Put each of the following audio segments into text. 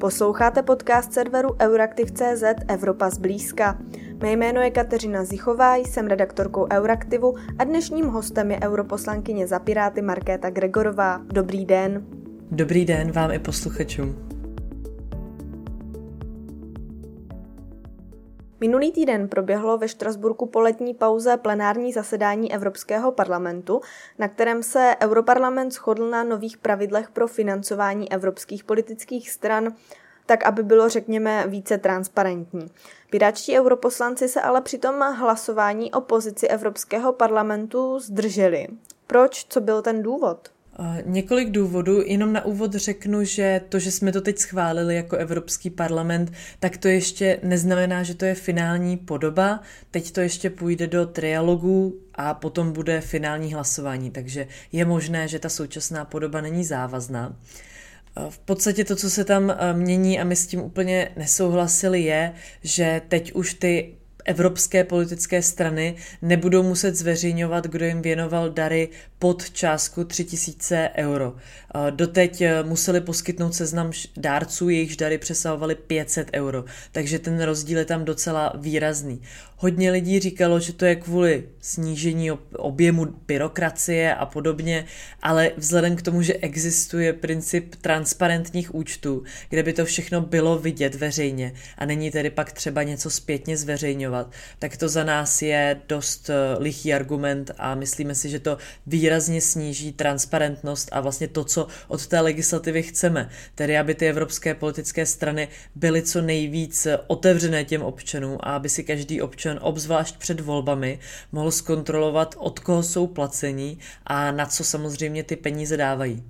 Posloucháte podcast serveru Euraktiv.cz Evropa zblízka. Mé jméno je Kateřina Zichová, jsem redaktorkou Euraktivu a dnešním hostem je europoslankyně za Piráty Markéta Gregorová. Dobrý den. Dobrý den vám i posluchačům. Minulý týden proběhlo ve Štrasburku po letní pauze plenární zasedání Evropského parlamentu, na kterém se Europarlament shodl na nových pravidlech pro financování evropských politických stran, tak aby bylo, řekněme, více transparentní. Piráčtí europoslanci se ale při tom hlasování o pozici Evropského parlamentu zdrželi. Proč? Co byl ten důvod? Několik důvodů, jenom na úvod řeknu, že to, že jsme to teď schválili jako Evropský parlament, tak to ještě neznamená, že to je finální podoba. Teď to ještě půjde do trialogů a potom bude finální hlasování, takže je možné, že ta současná podoba není závazná. V podstatě to, co se tam mění a my s tím úplně nesouhlasili, je, že teď už ty evropské politické strany nebudou muset zveřejňovat, kdo jim věnoval dary pod částku 3000 euro. Doteď eh, museli poskytnout seznam dárců, jejichž dary přesahovaly 500 euro, takže ten rozdíl je tam docela výrazný. Hodně lidí říkalo, že to je kvůli snížení objemu byrokracie a podobně, ale vzhledem k tomu, že existuje princip transparentních účtů, kde by to všechno bylo vidět veřejně a není tedy pak třeba něco zpětně zveřejňovat, tak to za nás je dost eh, lichý argument a myslíme si, že to výrazně sníží transparentnost a vlastně to, co od té legislativy chceme, tedy aby ty evropské politické strany byly co nejvíc otevřené těm občanům a aby si každý občan, obzvlášť před volbami, mohl zkontrolovat, od koho jsou placení a na co samozřejmě ty peníze dávají.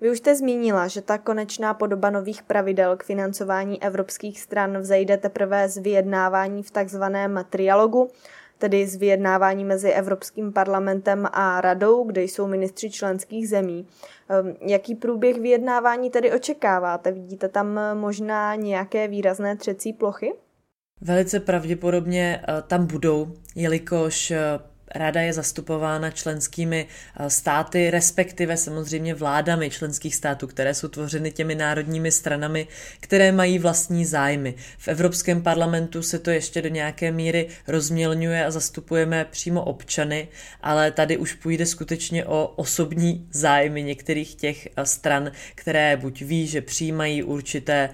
Vy už jste zmínila, že ta konečná podoba nových pravidel k financování evropských stran vzejde teprve z vyjednávání v takzvaném trialogu, tedy z vyjednávání mezi Evropským parlamentem a radou, kde jsou ministři členských zemí. Ehm, jaký průběh vyjednávání tedy očekáváte? Vidíte tam možná nějaké výrazné třecí plochy? Velice pravděpodobně eh, tam budou, jelikož eh, Rada je zastupována členskými eh, státy, respektive samozřejmě vládami členských států, které jsou tvořeny těmi národními stranami, které mají vlastní zájmy. V Evropském parlamentu se to ještě do nějaké míry rozmělňuje a zastupujeme přímo občany, ale tady už půjde skutečně o osobní zájmy některých těch stran, které buď ví, že přijímají určité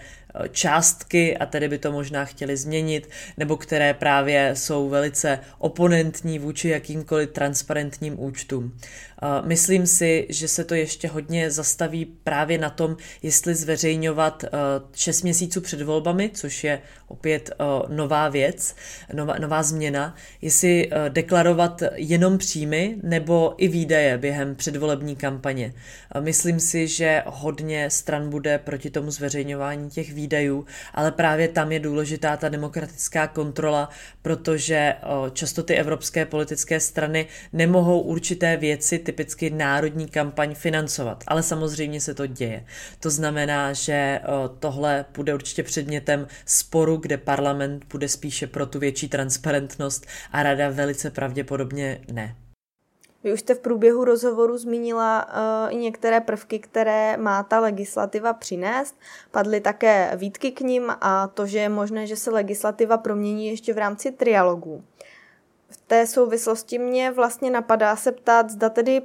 částky a tedy by to možná chtěli změnit, nebo které právě jsou velice oponentní vůči jakýmkoliv transparentním účtům. Myslím si, že se to ještě hodně zastaví právě na tom, jestli zveřejňovat 6 měsíců před volbami, což je opět nová věc, nová, nová změna, jestli deklarovat jenom příjmy nebo i výdaje během předvolební kampaně. Myslím si, že hodně stran bude proti tomu zveřejňování těch výdajů, ale právě tam je důležitá ta demokratická kontrola, protože často ty evropské politické strany nemohou určité věci typicky národní kampaň financovat, ale samozřejmě se to děje. To znamená, že tohle bude určitě předmětem sporu, kde parlament bude spíše pro tu větší transparentnost a rada velice pravděpodobně ne. Vy už jste v průběhu rozhovoru zmínila uh, i některé prvky, které má ta legislativa přinést. Padly také výtky k ním a to, že je možné, že se legislativa promění ještě v rámci trialogů. V té souvislosti mě vlastně napadá se ptát, zda tedy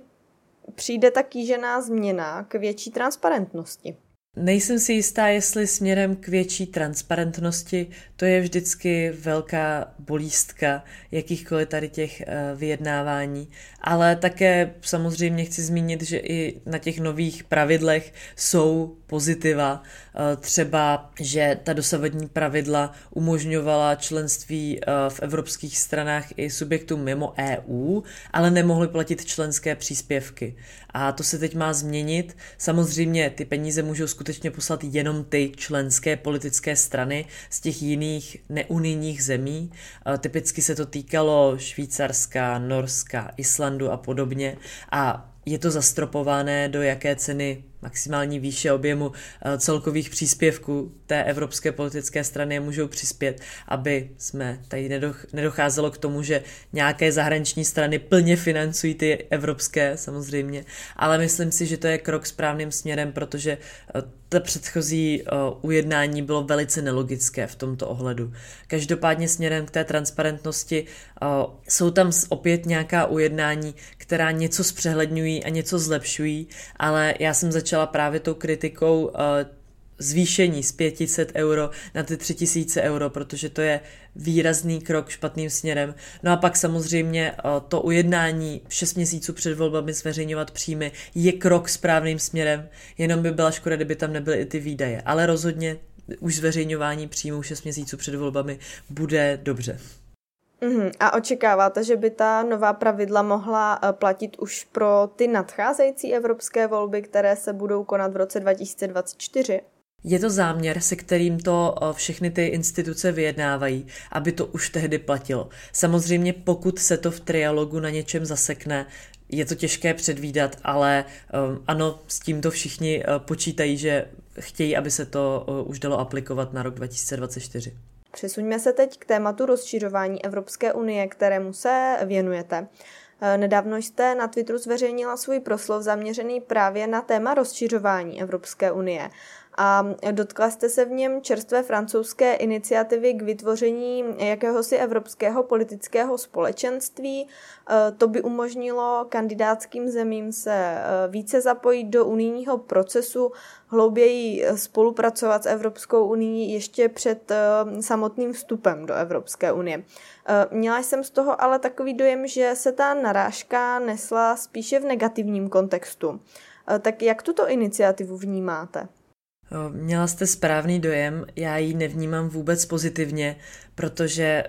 přijde ta kýžená změna k větší transparentnosti. Nejsem si jistá, jestli směrem k větší transparentnosti, to je vždycky velká bolístka jakýchkoliv tady těch eh, vyjednávání, ale také samozřejmě chci zmínit, že i na těch nových pravidlech jsou pozitiva, eh, třeba, že ta dosavadní pravidla umožňovala členství eh, v evropských stranách i subjektům mimo EU, ale nemohly platit členské příspěvky. A to se teď má změnit. Samozřejmě ty peníze můžou skutečně poslat jenom ty členské politické strany z těch jiných neunijních zemí. Eh, typicky se to týkalo Švýcarska, Norska, Islandu a podobně. A je to zastropované, do jaké ceny maximální výše objemu eh, celkových příspěvků té evropské politické strany můžou přispět, aby jsme tady nedocházelo k tomu, že nějaké zahraniční strany plně financují ty evropské samozřejmě, ale myslím si, že to je krok správným směrem, protože to předchozí uh, ujednání bylo velice nelogické v tomto ohledu. Každopádně směrem k té transparentnosti uh, jsou tam opět nějaká ujednání, která něco zpřehledňují a něco zlepšují, ale já jsem začala právě tou kritikou uh, zvýšení z 500 euro na ty 3000 euro, protože to je výrazný krok špatným směrem. No a pak samozřejmě eh, to ujednání 6 měsíců před volbami zveřejňovat příjmy je krok správným směrem, jenom by byla škoda, kdyby tam nebyly i ty výdaje. Ale rozhodně už zveřejňování příjmů 6 měsíců před volbami bude dobře. Uhum. A očekáváte, že by ta nová pravidla mohla eh, platit už pro ty nadcházející evropské volby, které se budou konat v roce 2024? Je to záměr, se kterým to eh, všechny ty instituce vyjednávají, aby to už tehdy platilo. Samozřejmě pokud se to v trialogu na něčem zasekne, je to těžké předvídat, ale um, ano, s tímto všichni uh, počítají, že chtějí, aby se to už dalo aplikovat na rok 2024. Přesuňme se teď k tématu rozšířování Evropské unie, kterému se věnujete. Nedávno jste na Twitteru zveřejnila svůj proslov zaměřený právě na téma rozšířování Evropské unie a dotkla jste se v něm čerstvé francouzské iniciativy k vytvoření jakéhosi evropského politického společenství. E, to by umožnilo kandidátským zemím se e, více zapojit do unijního procesu, hlouběji spolupracovat s Evropskou unii ještě před e, samotným vstupem do Evropské unie. Měla jsem z toho ale takový dojem, že se ta narážka nesla spíše v negativním kontextu. Tak jak tuto iniciativu vnímáte? Měla jste správný dojem, já ji nevnímám vůbec pozitivně, protože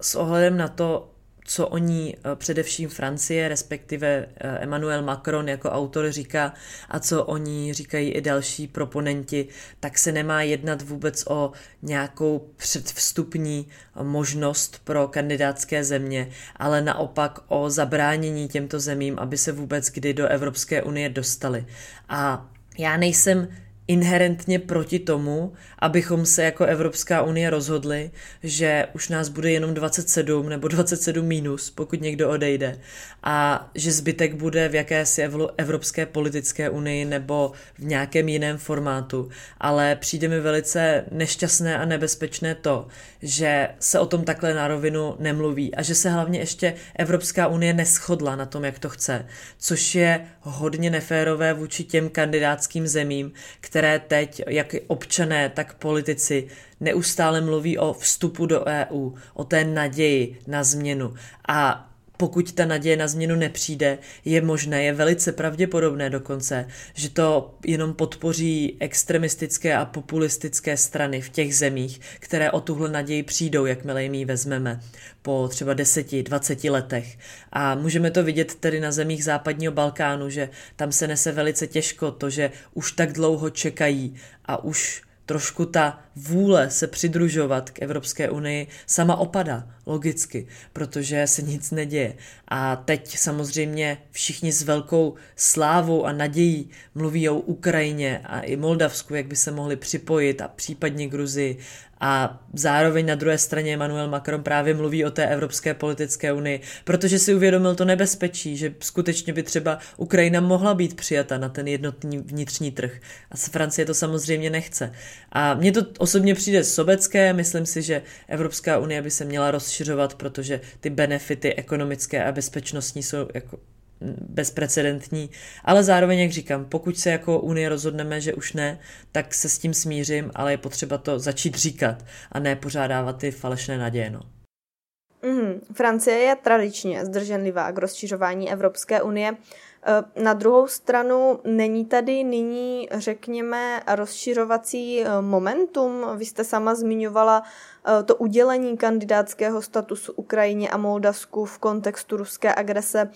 s ohledem na to, co o ní e, především Francie, respektive e, Emmanuel Macron jako autor říká a co o ní říkají i další proponenti, tak se nemá jednat vůbec o nějakou předvstupní možnost pro kandidátské země, ale naopak o zabránění těmto zemím, aby se vůbec kdy do Evropské unie dostali. A já nejsem inherentně proti tomu, abychom se jako Evropská unie rozhodli, že už nás bude jenom 27 nebo 27 minus, pokud někdo odejde, a že zbytek bude v jakési Evropské politické unii nebo v nějakém jiném formátu. Ale přijde mi velice nešťastné a nebezpečné to, že se o tom takhle na rovinu nemluví a že se hlavně ještě Evropská unie neschodla na tom, jak to chce, což je hodně neférové vůči těm kandidátským zemím, které teď, jak občané, tak politici, neustále mluví o vstupu do EU, o té naději na změnu. A pokud ta naděje na změnu nepřijde, je možné, je velice pravděpodobné dokonce, že to jenom podpoří extremistické a populistické strany v těch zemích, které o tuhle naději přijdou, jakmile jim ji vezmeme po třeba 10-20 letech. A můžeme to vidět tedy na zemích západního Balkánu, že tam se nese velice těžko to, že už tak dlouho čekají a už trošku ta vůle se přidružovat k Evropské unii sama opadá, logicky, protože se nic neděje. A teď samozřejmě všichni s velkou slávou a nadějí mluví o Ukrajině a i Moldavsku, jak by se mohli připojit a případně Gruzii a zároveň na druhé straně Emmanuel Macron právě mluví o té Evropské politické unii, protože si uvědomil to nebezpečí, že skutečně by třeba Ukrajina mohla být přijata na ten jednotný vnitřní trh. A Francie to samozřejmě nechce. A mně to osobně přijde sobecké, myslím si, že Evropská unie by se měla rozšiřovat, protože ty benefity ekonomické a bezpečnostní jsou jako bezprecedentní, ale zároveň, jak říkám, pokud se jako Unie rozhodneme, že už ne, tak se s tím smířím, ale je potřeba to začít říkat a ne pořádávat ty falešné naděje. No. Mm, Francie je tradičně zdrženlivá k rozšiřování Evropské unie. E, na druhou stranu není tady nyní, řekněme, rozšiřovací e, momentum. Vy jste sama zmiňovala e, to udělení kandidátského statusu Ukrajině a Moldavsku v kontextu ruské agrese.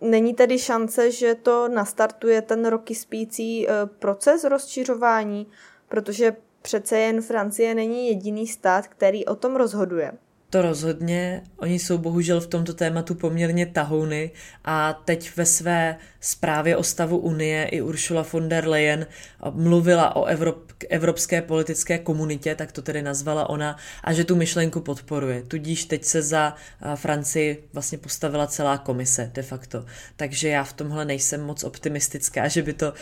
Není tedy šance, že to nastartuje ten roky spící eh, proces rozšiřování, protože přece jen Francie není jediný stát, který o tom rozhoduje. To rozhodně. Oni jsou bohužel v tomto tématu poměrně tahouny a teď ve své zprávě o stavu Unie i Ursula von der Leyen mluvila o Evrop, evropské politické komunitě, tak to tedy nazvala ona, a že tu myšlenku podporuje. Tudíž teď se za Francii vlastně postavila celá komise de facto. Takže já v tomhle nejsem moc optimistická, že by to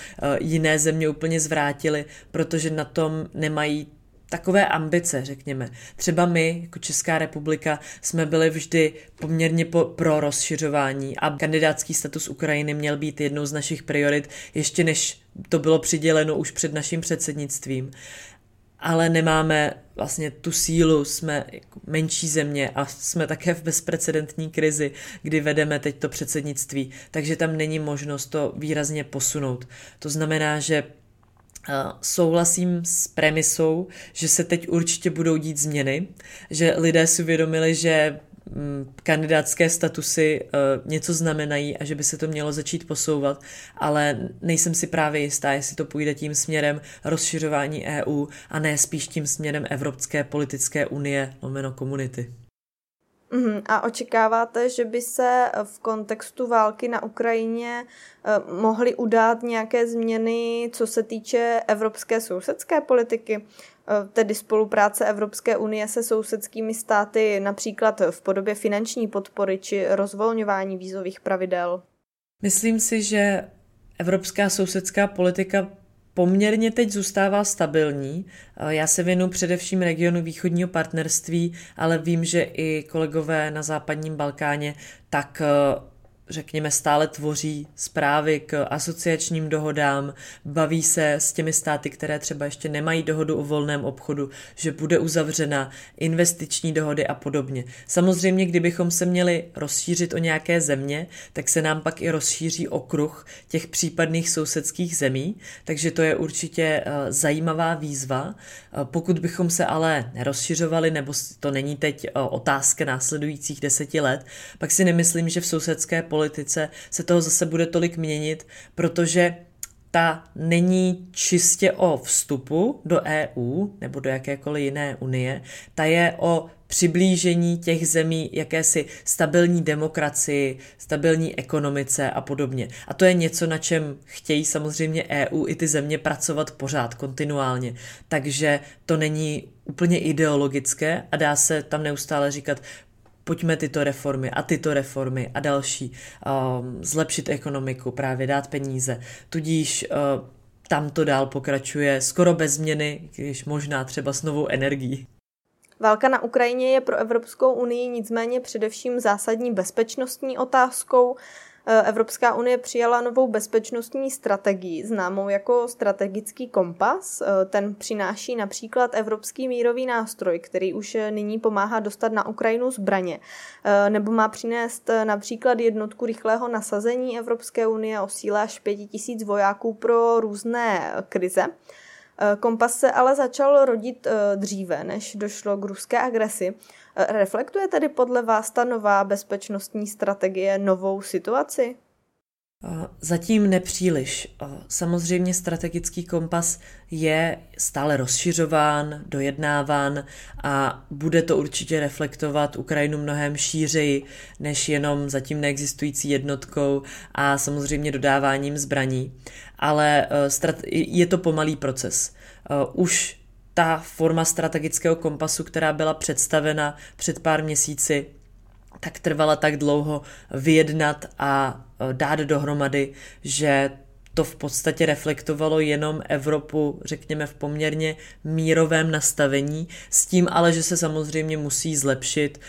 jiné země úplně zvrátily, protože na tom nemají takové ambice, řekněme. Třeba my, jako Česká republika, jsme byli vždy poměrně po, pro rozšiřování a kandidátský status Ukrajiny měl být jednou z našich priorit, ještě než to bylo přiděleno už před naším předsednictvím. Ale nemáme vlastně tu sílu, jsme jako menší země a jsme také v bezprecedentní krizi, kdy vedeme teď to předsednictví, takže tam není možnost to výrazně posunout. To znamená, že souhlasím s premisou, že se teď určitě budou dít změny, že lidé si uvědomili, že mm, kandidátské statusy uh, něco znamenají a že by se to mělo začít posouvat, ale nejsem si právě jistá, jestli to půjde tím směrem rozšiřování EU a ne spíš tím směrem Evropské politické unie lomeno komunity. Uhum. A očekáváte, že by se v kontextu války na Ukrajině eh, mohly udát nějaké změny, co se týče evropské sousedské politiky, eh, tedy spolupráce Evropské unie se sousedskými státy, například v podobě finanční podpory či rozvolňování vízových pravidel? Myslím si, že evropská sousedská politika poměrně teď zůstává stabilní. Já se věnu především regionu východního partnerství, ale vím, že i kolegové na západním Balkáně tak řekněme, stále tvoří zprávy k asociačním dohodám, baví se s těmi státy, které třeba ještě nemají dohodu o volném obchodu, že bude uzavřena investiční dohody a podobně. Samozřejmě, kdybychom se měli rozšířit o nějaké země, tak se nám pak i rozšíří okruh těch případných sousedských zemí, takže to je určitě eh, zajímavá výzva. Eh, pokud bychom se ale nerozšiřovali, nebo to není teď eh, otázka následujících deseti let, pak si nemyslím, že v sousedské politice se toho zase bude tolik měnit, protože ta není čistě o vstupu do EU nebo do jakékoliv jiné unie, ta je o přiblížení těch zemí jakési stabilní demokracii, stabilní ekonomice a podobně. A to je něco, na čem chtějí samozřejmě EU i ty země pracovat pořád, kontinuálně. Takže to není úplně ideologické a dá se tam neustále říkat, pojďme tyto reformy a tyto reformy a další, um, zlepšit ekonomiku, právě dát peníze. Tudíž uh, tam to dál pokračuje skoro bez změny, když možná třeba s novou energií. Válka na Ukrajině je pro Evropskou unii nicméně především zásadní bezpečnostní otázkou. Eh, Evropská unie přijala novou bezpečnostní strategii, známou jako strategický kompas. Eh, ten přináší například Evropský mírový nástroj, který už nyní pomáhá dostat na Ukrajinu zbraně, eh, nebo má přinést například jednotku rychlého nasazení Evropské unie o síle až 5000 vojáků pro různé krize. Kompas se ale začal rodit dříve, než došlo k ruské agresi. Reflektuje tedy podle vás ta nová bezpečnostní strategie novou situaci? Zatím nepříliš. Samozřejmě strategický kompas je stále rozšiřován, dojednáván a bude to určitě reflektovat Ukrajinu mnohem šířeji než jenom zatím neexistující jednotkou a samozřejmě dodáváním zbraní. Ale e, je to pomalý proces. E, už ta forma strategického kompasu, která byla představena před pár měsíci, tak trvala tak dlouho vyjednat a e, dát dohromady, že to v podstatě reflektovalo jenom Evropu, řekněme, v poměrně mírovém nastavení, s tím ale, že se samozřejmě musí zlepšit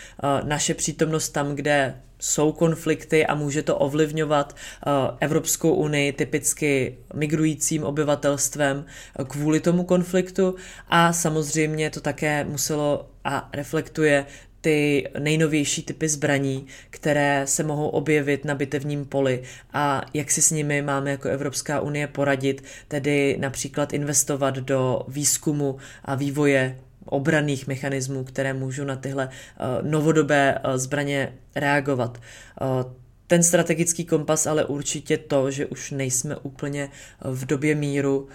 naše přítomnost tam, kde jsou konflikty a může to ovlivňovat uh, Evropskou unii typicky migrujícím obyvatelstvem uh, kvůli tomu konfliktu. A samozřejmě to také muselo a reflektuje ty nejnovější typy zbraní, které se mohou objevit na bitevním poli. A jak si s nimi máme jako Evropská unie poradit, tedy například investovat do výzkumu a vývoje obraných mechanismů, které můžou na tyhle uh, novodobé uh, zbraně reagovat. Uh, ten strategický kompas, ale určitě to, že už nejsme úplně v době míru,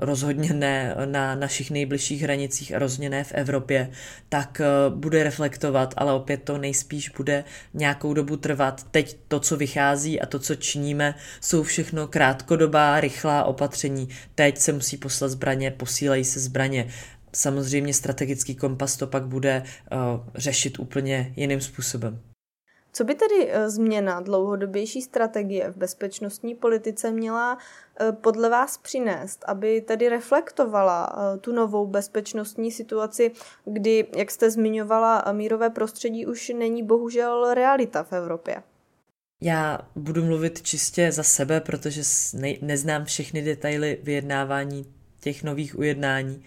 rozhodně ne na našich nejbližších hranicích a rozhodně ne v Evropě, tak bude reflektovat, ale opět to nejspíš bude nějakou dobu trvat. Teď to, co vychází a to, co činíme, jsou všechno krátkodobá, rychlá opatření. Teď se musí poslat zbraně, posílají se zbraně. Samozřejmě strategický kompas to pak bude uh, řešit úplně jiným způsobem. Co by tedy eh, změna dlouhodobější strategie v bezpečnostní politice měla eh, podle vás přinést, aby tedy reflektovala eh, tu novou bezpečnostní situaci, kdy, jak jste zmiňovala, mírové prostředí už není bohužel realita v Evropě? Já budu mluvit čistě za sebe, protože ne, neznám všechny detaily vyjednávání těch nových ujednání.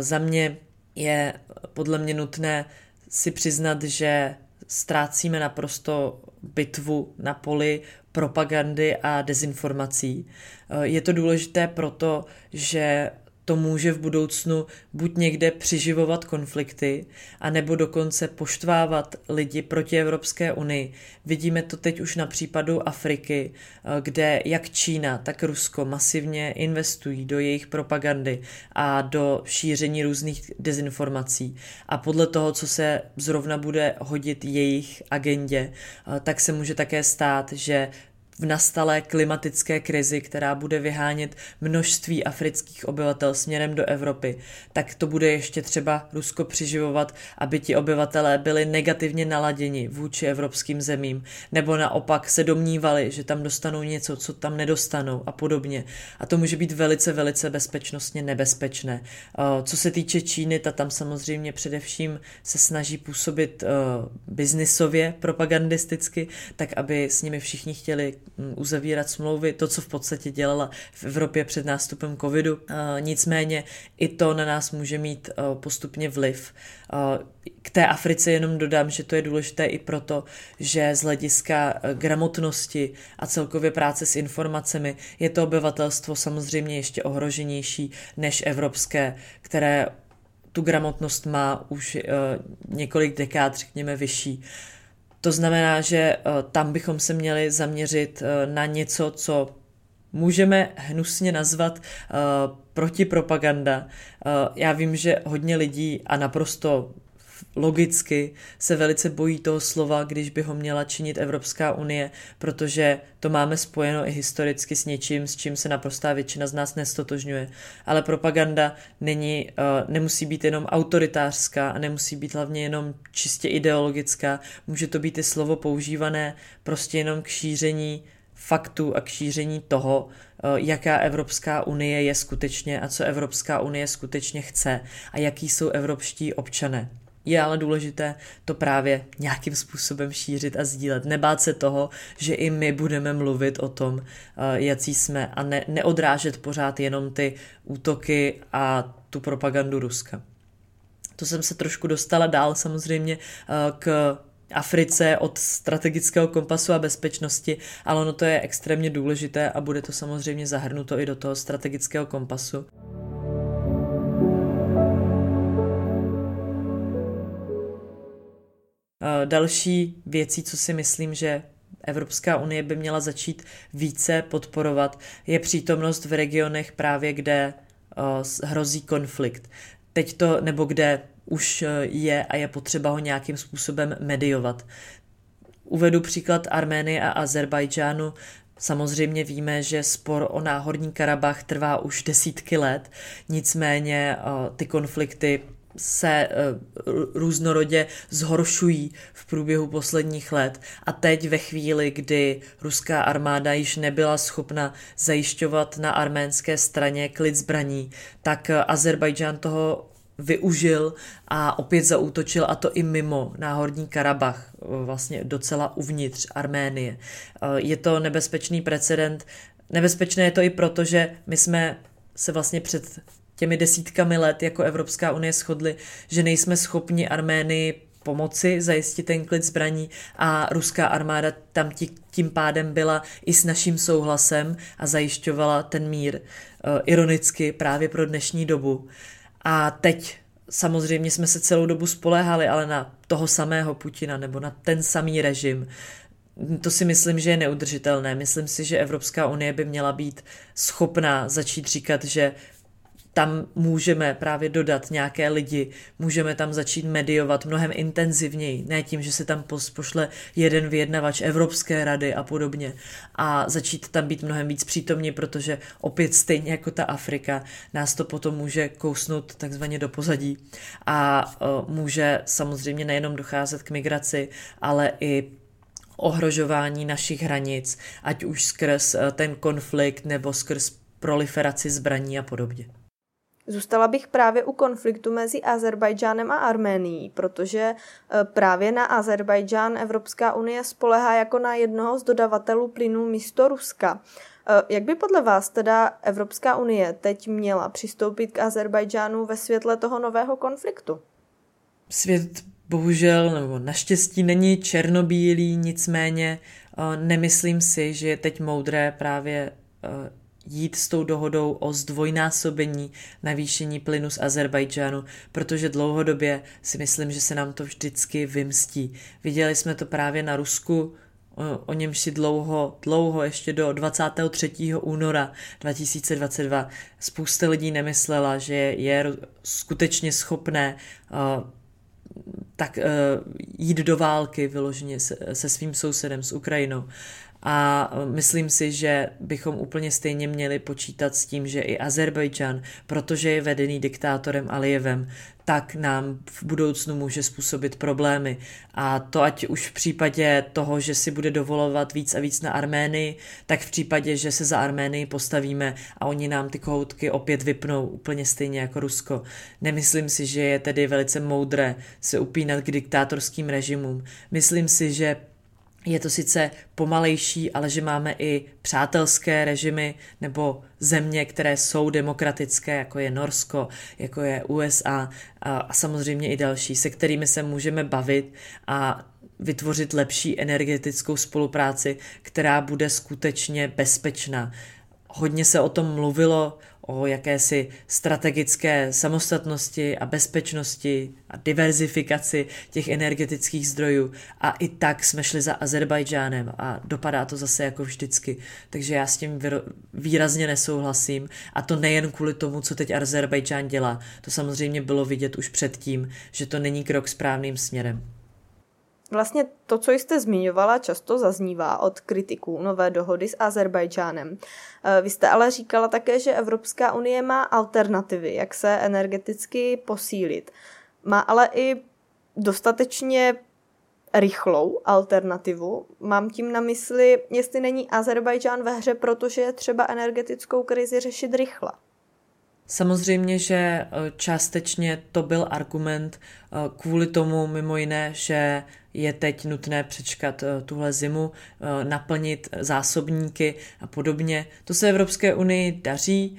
Za mě je podle mě nutné si přiznat, že ztrácíme naprosto bitvu na poli propagandy a dezinformací. Je to důležité proto, že to může v budoucnu buď někde přiživovat konflikty, anebo dokonce poštvávat lidi proti Evropské unii. Vidíme to teď už na případu Afriky, eh, kde jak Čína, tak Rusko masivně investují do jejich propagandy a do šíření různých dezinformací. A podle toho, co se zrovna bude hodit jejich agendě, eh, tak se může také stát, že v nastalé klimatické krizi, která bude vyhánět množství afrických obyvatel směrem do Evropy, tak to bude ještě třeba Rusko přiživovat, aby ti obyvatelé byli negativně naladěni vůči evropským zemím, nebo naopak se domnívali, že tam dostanou něco, co tam nedostanou a podobně. A to může být velice, velice bezpečnostně nebezpečné. Eh, co se týče Číny, ta tam samozřejmě především se snaží působit uh, biznisově, propagandisticky, tak aby s nimi všichni chtěli uzavírat smlouvy, to, co v podstatě dělala v Evropě před nástupem covidu. Nicméně i to na nás může mít postupně vliv. K té Africe jenom dodám, že to je důležité i proto, že z hlediska gramotnosti a celkově práce s informacemi je to obyvatelstvo samozřejmě ještě ohroženější než evropské, které tu gramotnost má už několik dekád, řekněme, vyšší. To znamená, že eh, tam bychom se měli zaměřit eh, na něco, co můžeme hnusně nazvat uh, protipropaganda. Já vím, že hodně lidí a naprosto logicky se velice bojí toho slova, když by ho měla činit Evropská unie, protože to máme spojeno i historicky s něčím, s čím se naprostá většina z nás nestotožňuje. Ale propaganda není, uh, nemusí být jenom autoritářská a nemusí být hlavně jenom čistě ideologická. Může to být i slovo používané prostě jenom k šíření faktů a k šíření toho, eh, jaká Evropská unie je skutečně a co Evropská unie skutečně chce a jaký jsou evropští občané. Je ale důležité to právě nějakým způsobem šířit a sdílet. Nebát se toho, že i my budeme mluvit o tom, eh, jací jsme a ne, neodrážet pořád jenom ty útoky a tu propagandu Ruska. To jsem se trošku dostala dál samozřejmě eh, k Africe od strategického kompasu a bezpečnosti, ale ono to je extrémně důležité a bude to samozřejmě zahrnuto i do toho strategického kompasu. Další věcí, co si myslím, že Evropská unie by měla začít více podporovat, je přítomnost v regionech právě, kde eh, hrozí konflikt. Teď to, nebo kde už eh, je a je potřeba ho nějakým způsobem mediovat. Uvedu příklad Arménie a Azerbajdžánu. Samozřejmě víme, že spor o náhorní Karabach trvá už desítky let, nicméně ty konflikty se eh, různorodě zhoršují v průběhu posledních let a teď ve chvíli, kdy ruská armáda již nebyla schopna zajišťovat na arménské straně klid zbraní, tak eh, Azerbajdžán toho využil a opět zaútočil a to i mimo náhorní Karabach, eh, vlastně docela uvnitř Arménie. Je to nebezpečný precedent. Nebezpečné je to i proto, že my jsme se vlastně před těmi desítkami let jako Evropská unie shodli, že nejsme schopni Arménii pomoci zajistit ten klid zbraní a ruská armáda tam tí, tím pádem byla i s naším souhlasem a zajišťovala ten mír. E, ironicky právě pro dnešní dobu. A teď samozřejmě jsme se celou dobu spoléhali ale na toho samého Putina nebo na ten samý režim to si myslím, že je neudržitelné. Myslím si, že Evropská unie by měla být schopná začít říkat, že tam můžeme právě dodat nějaké lidi, můžeme tam začít mediovat mnohem intenzivněji, ne tím, že se tam pošle jeden vyjednavač Evropské rady a podobně a začít tam být mnohem víc přítomní, protože opět stejně jako ta Afrika, nás to potom může kousnout takzvaně do pozadí a může samozřejmě nejenom docházet k migraci, ale i ohrožování našich hranic, ať už skrz ten konflikt nebo skrz proliferaci zbraní a podobně. Zůstala bych právě u konfliktu mezi Azerbajdžánem a Arménií, protože e, právě na Azerbajdžán Evropská unie spolehá jako na jednoho z dodavatelů plynů místo Ruska. E, jak by podle vás teda Evropská unie teď měla přistoupit k Azerbajdžánu ve světle toho nového konfliktu? Svět bohužel nebo naštěstí není černobílý, nicméně e, nemyslím si, že je teď moudré právě jít s tou dohodou o zdvojnásobení navýšení plynu z Azerbajdžánu, protože dlouhodobě si myslím, že se nám to vždycky vymstí. Viděli jsme to právě na Rusku, o němž si dlouho, dlouho, ještě do 23. února 2022 spousta lidí nemyslela, že je skutečně schopné uh, tak uh, jít do války vyloženě se, se svým sousedem, s Ukrajinou. A myslím si, že bychom úplně stejně měli počítat s tím, že i Azerbajdžan, protože je vedený diktátorem Alijevem, tak nám v budoucnu může způsobit problémy. A to ať už v případě toho, že si bude dovolovat víc a víc na Arménii, tak v případě, že se za Arménii postavíme a oni nám ty kohoutky opět vypnou úplně stejně jako Rusko. Nemyslím si, že je tedy velice moudré se upínat k diktátorským režimům. Myslím si, že je to sice pomalejší, ale že máme i přátelské režimy nebo země, které jsou demokratické, jako je Norsko, jako je USA a, a samozřejmě i další, se kterými se můžeme bavit a vytvořit lepší energetickou spolupráci, která bude skutečně bezpečná. Hodně se o tom mluvilo, o jakési strategické samostatnosti a bezpečnosti a diverzifikaci těch energetických zdrojů a i tak jsme šli za Azerbajdžánem a dopadá to zase jako vždycky. Takže já s tím výrazně nesouhlasím a to nejen kvůli tomu, co teď Azerbajdžán dělá. To samozřejmě bylo vidět už předtím, že to není krok správným směrem. Vlastně to, co jste zmiňovala, často zaznívá od kritiků nové dohody s Azerbajdžánem. Eh, vy jste ale říkala také, že Evropská unie má alternativy, jak se energeticky posílit. Má ale i dostatečně rychlou alternativu. Mám tím na mysli, jestli není Azerbajdžán ve hře, protože je třeba energetickou krizi řešit rychle. Samozřejmě, že eh, částečně to byl argument eh, kvůli tomu mimo jiné, že je teď nutné přečkat eh, tuhle zimu, naplnit zásobníky a podobně. To se Evropské unii daří,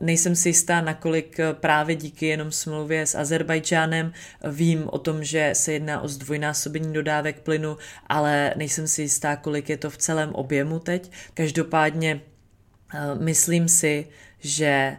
Nejsem si jistá, nakolik právě díky jenom smlouvě s Azerbajdžánem vím o tom, že se jedná o zdvojnásobení dodávek plynu, ale nejsem si jistá, kolik je to v celém objemu teď. Každopádně myslím si, že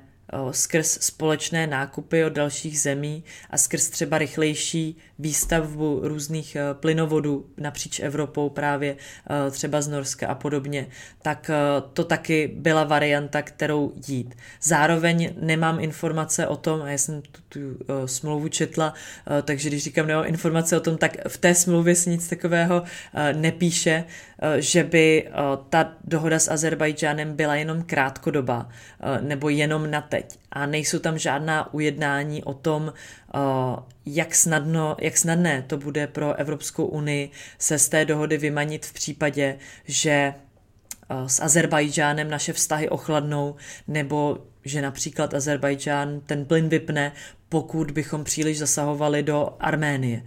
skrz společné nákupy od dalších zemí a skrz třeba rychlejší výstavbu různých eh, plynovodů napříč Evropou, právě eh, třeba z Norska a podobně, tak eh, to taky byla varianta, kterou jít. Zároveň nemám informace o tom, a já jsem tu, tu smlouvu četla, takže když říkám nemám informace o tom, tak v té smlouvě se nic takového nepíše, že by ta dohoda s Azerbajdžánem byla jenom krátkodoba nebo jenom na teď a nejsou tam žádná ujednání o tom, jak, snadno, jak snadné to bude pro Evropskou unii se z té dohody vymanit v případě, že s Azerbajdžánem naše vztahy ochladnou, nebo že například Azerbajdžán ten plyn vypne, pokud bychom příliš zasahovali do Arménie.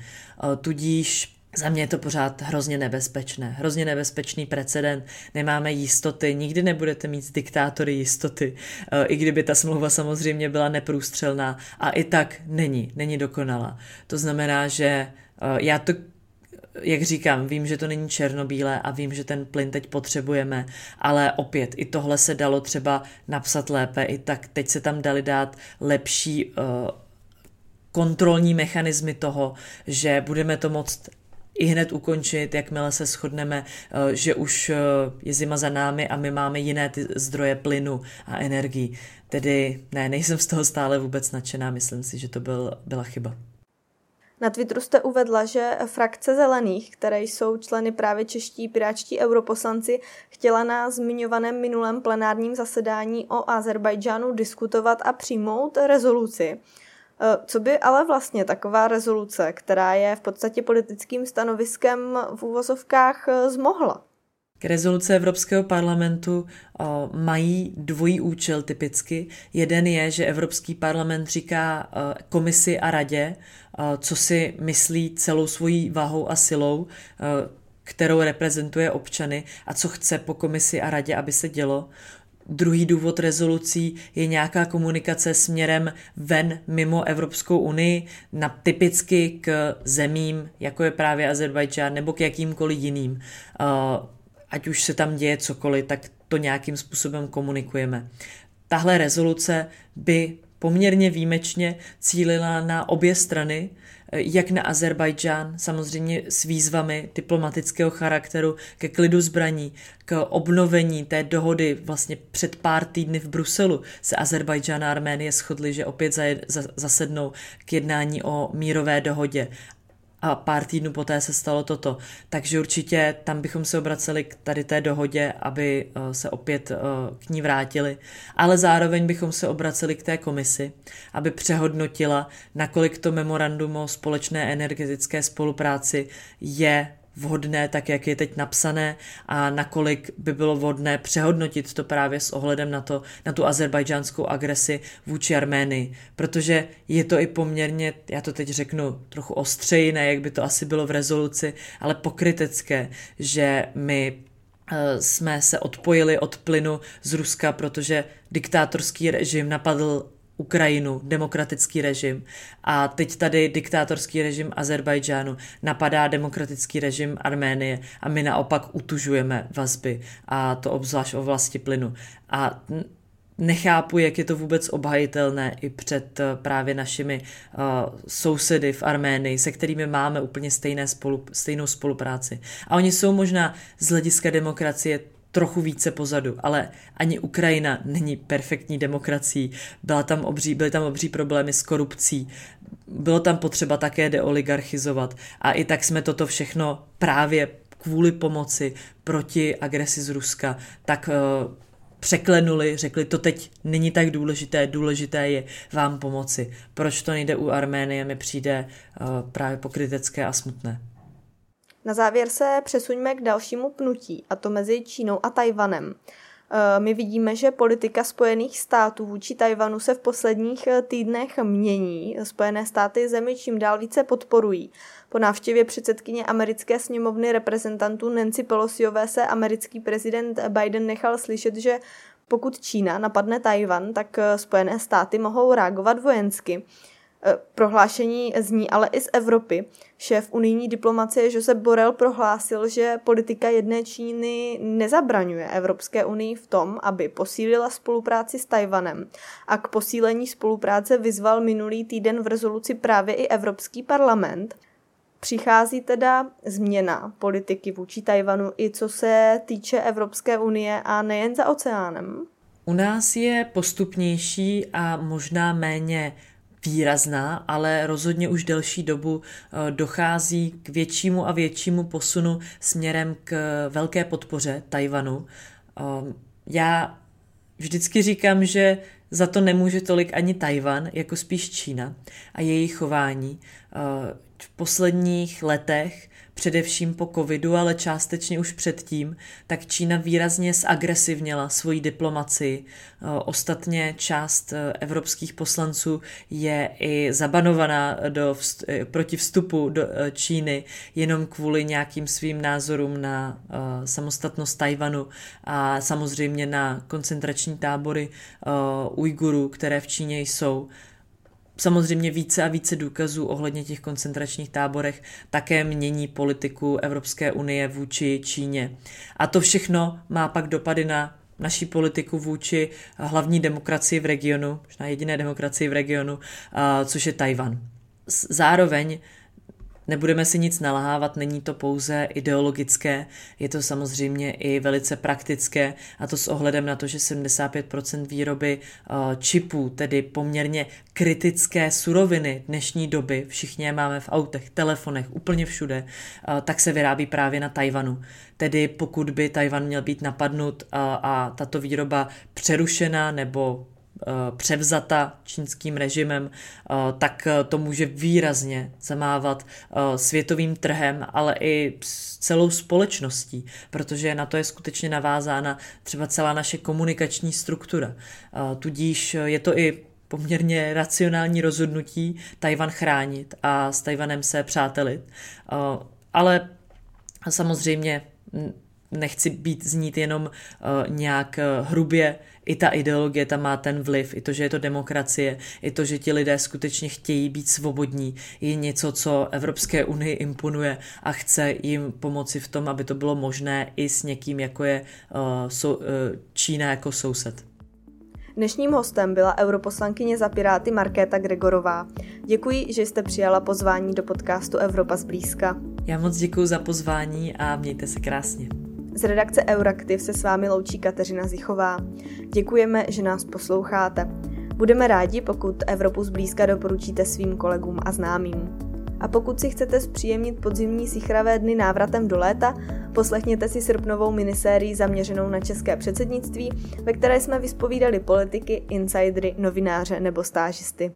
Tudíž za mě je to pořád hrozně nebezpečné, hrozně nebezpečný precedent, nemáme jistoty, nikdy nebudete mít z diktátory jistoty, e, i kdyby ta smlouva samozřejmě byla neprůstřelná. A i tak není, není dokonalá. To znamená, že e, já to jak říkám, vím, že to není černobílé a vím, že ten plyn teď potřebujeme, ale opět i tohle se dalo třeba napsat lépe, i tak teď se tam dali dát lepší uh, kontrolní mechanismy toho, že budeme to moct i hned ukončit, jakmile se shodneme, eh, že už je zima za námi a my máme jiné ty zdroje plynu a energii. Tedy ne, nejsem z toho stále vůbec nadšená, myslím si, že to byl, byla chyba. Na Twitteru jste uvedla, že frakce zelených, které jsou členy právě čeští piráčtí europoslanci, chtěla na zmiňovaném minulém plenárním zasedání o Azerbajdžánu diskutovat a přijmout rezoluci. E, co by ale vlastně taková rezoluce, která je v podstatě politickým stanoviskem v úvozovkách, e, zmohla? K rezoluce Evropského parlamentu o, mají dvojí účel typicky. Jeden je, že Evropský parlament říká komisi a radě, co si myslí celou svojí váhou a silou, kterou reprezentuje občany a co chce po komisi a radě, aby se dělo. Druhý důvod rezolucí je nějaká komunikace směrem ven mimo Evropskou unii, na typicky k zemím, jako je právě Azerbajdžán, nebo k jakýmkoliv jiným ať už se tam děje cokoliv, tak to nějakým způsobem komunikujeme. Tahle rezoluce by poměrně výjimečně cílila na obě strany, jak na Azerbajdžán, samozřejmě s výzvami diplomatického charakteru ke klidu zbraní, k obnovení té dohody vlastně před pár týdny v Bruselu se Azerbajdžán a Arménie shodli, že opět zasednou k jednání o mírové dohodě a pár týdnů poté se stalo toto. Takže určitě tam bychom se obraceli k tady té dohodě, aby eh, se opět eh, k ní vrátili, ale zároveň bychom se obraceli k té komisi, aby přehodnotila, nakolik to memorandum o společné energetické spolupráci je vhodné, tak jak je teď napsané a nakolik by bylo vhodné přehodnotit to právě s ohledem na, to, na tu azerbajdžánskou agresi vůči Arménii, protože je to i poměrně, já to teď řeknu trochu ostřeji, ne jak by to asi bylo v rezoluci, ale pokrytecké, že my eh, jsme se odpojili od plynu z Ruska, protože diktátorský režim napadl Ukrajinu, demokratický režim a teď tady diktátorský režim Azerbajdžánu napadá demokratický režim Arménie a my naopak utužujeme vazby a to obzvlášť o vlasti plynu. A nechápu, jak je to vůbec obhajitelné i před eh, právě našimi uh, sousedy v Arménii, se kterými máme úplně stejné spolu, stejnou spolupráci. A oni jsou možná z hlediska demokracie trochu více pozadu, ale ani Ukrajina není perfektní demokracií. Byla tam obří, byly tam obří problémy s korupcí, bylo tam potřeba také deoligarchizovat a i tak jsme toto všechno právě kvůli pomoci proti agresi z Ruska, tak uh, překlenuli, řekli, to teď není tak důležité, důležité je vám pomoci. Proč to nejde u Arménie, mi přijde uh, právě pokrytecké a smutné. Na závěr se přesuňme k dalšímu pnutí, a to mezi Čínou a Tajvanem. Eh, my vidíme, že politika Spojených států vůči Tajvanu se v posledních eh, týdnech mění. Spojené státy zemi čím dál více podporují. Po návštěvě předsedkyně americké sněmovny reprezentantů Nancy Pelosiové se americký prezident Biden nechal slyšet, že pokud Čína napadne Tajvan, tak eh, Spojené státy mohou reagovat vojensky. Eh, prohlášení zní ale i z Evropy. Šéf unijní diplomacie Josep Borrell prohlásil, že politika jedné Číny nezabraňuje Evropské unii v tom, aby posílila spolupráci s Tajvanem a k posílení spolupráce vyzval minulý týden v rezoluci právě i Evropský parlament. Přichází teda změna politiky vůči Tajvanu i co se týče Evropské unie a nejen za oceánem? U nás je postupnější a možná méně výrazná, ale rozhodně už delší dobu eh, dochází k většímu a většímu posunu směrem k velké podpoře Tajvanu. Eh, já vždycky říkám, že za to nemůže tolik ani Tajvan, jako spíš Čína a její chování. Eh, v posledních letech především po covidu, ale částečně už předtím, tak Čína výrazně zagresivněla svoji diplomaci. Eh, ostatně část eh, evropských poslanců je i zabanovaná do eh, proti vstupu do Číny jenom kvůli nějakým svým názorům na samostatnost Tajvanu a samozřejmě na koncentrační tábory Ujgurů, které v Číně jsou samozřejmě více a více důkazů ohledně těch koncentračních táborech také mění politiku Evropské unie vůči Číně. A to všechno má pak dopady na naší politiku vůči hlavní demokracii v regionu, možná jediné demokracii v regionu, což je Tajvan. Zároveň Nebudeme si nic nalhávat, není to pouze ideologické, je to samozřejmě i velice praktické a to s ohledem na to, že 75% výroby eh, čipů, tedy poměrně kritické suroviny dnešní doby, všichni je máme v autech, telefonech, úplně všude, eh, tak se vyrábí právě na Tajvanu. Tedy pokud by Tajvan měl být napadnut a, a tato výroba přerušena nebo Eh, převzata čínským režimem, eh, tak to může výrazně zamávat eh, světovým trhem, ale i celou společností, protože na to je skutečně navázána třeba celá naše komunikační struktura. Tudíž je to i poměrně racionální rozhodnutí Tajvan chránit a s Tajvanem se přátelit. Ale samozřejmě nechci být znít jenom nějak hrubě i ta ideologie tam má ten vliv, i to, že je to demokracie, i to, že ti lidé skutečně chtějí být svobodní, je něco, co Evropské unii imponuje a chce jim pomoci v tom, aby to bylo možné i s někým, jako je uh, so, uh, Čína jako soused. Dnešním hostem byla europoslankyně za Piráty Markéta Gregorová. Děkuji, že jste přijala pozvání do podcastu Evropa zblízka. Já moc děkuji za pozvání a mějte se krásně. Z redakce Euraktiv se s vámi loučí Kateřina Zichová. Děkujeme, že nás posloucháte. Budeme rádi, pokud Evropu zblízka doporučíte svým kolegům a známým. A pokud si chcete zpříjemnit podzimní sichravé dny návratem do léta, poslechněte si srpnovou minisérii zaměřenou na české předsednictví, ve které jsme vyspovídali politiky, insidery, novináře nebo stážisty.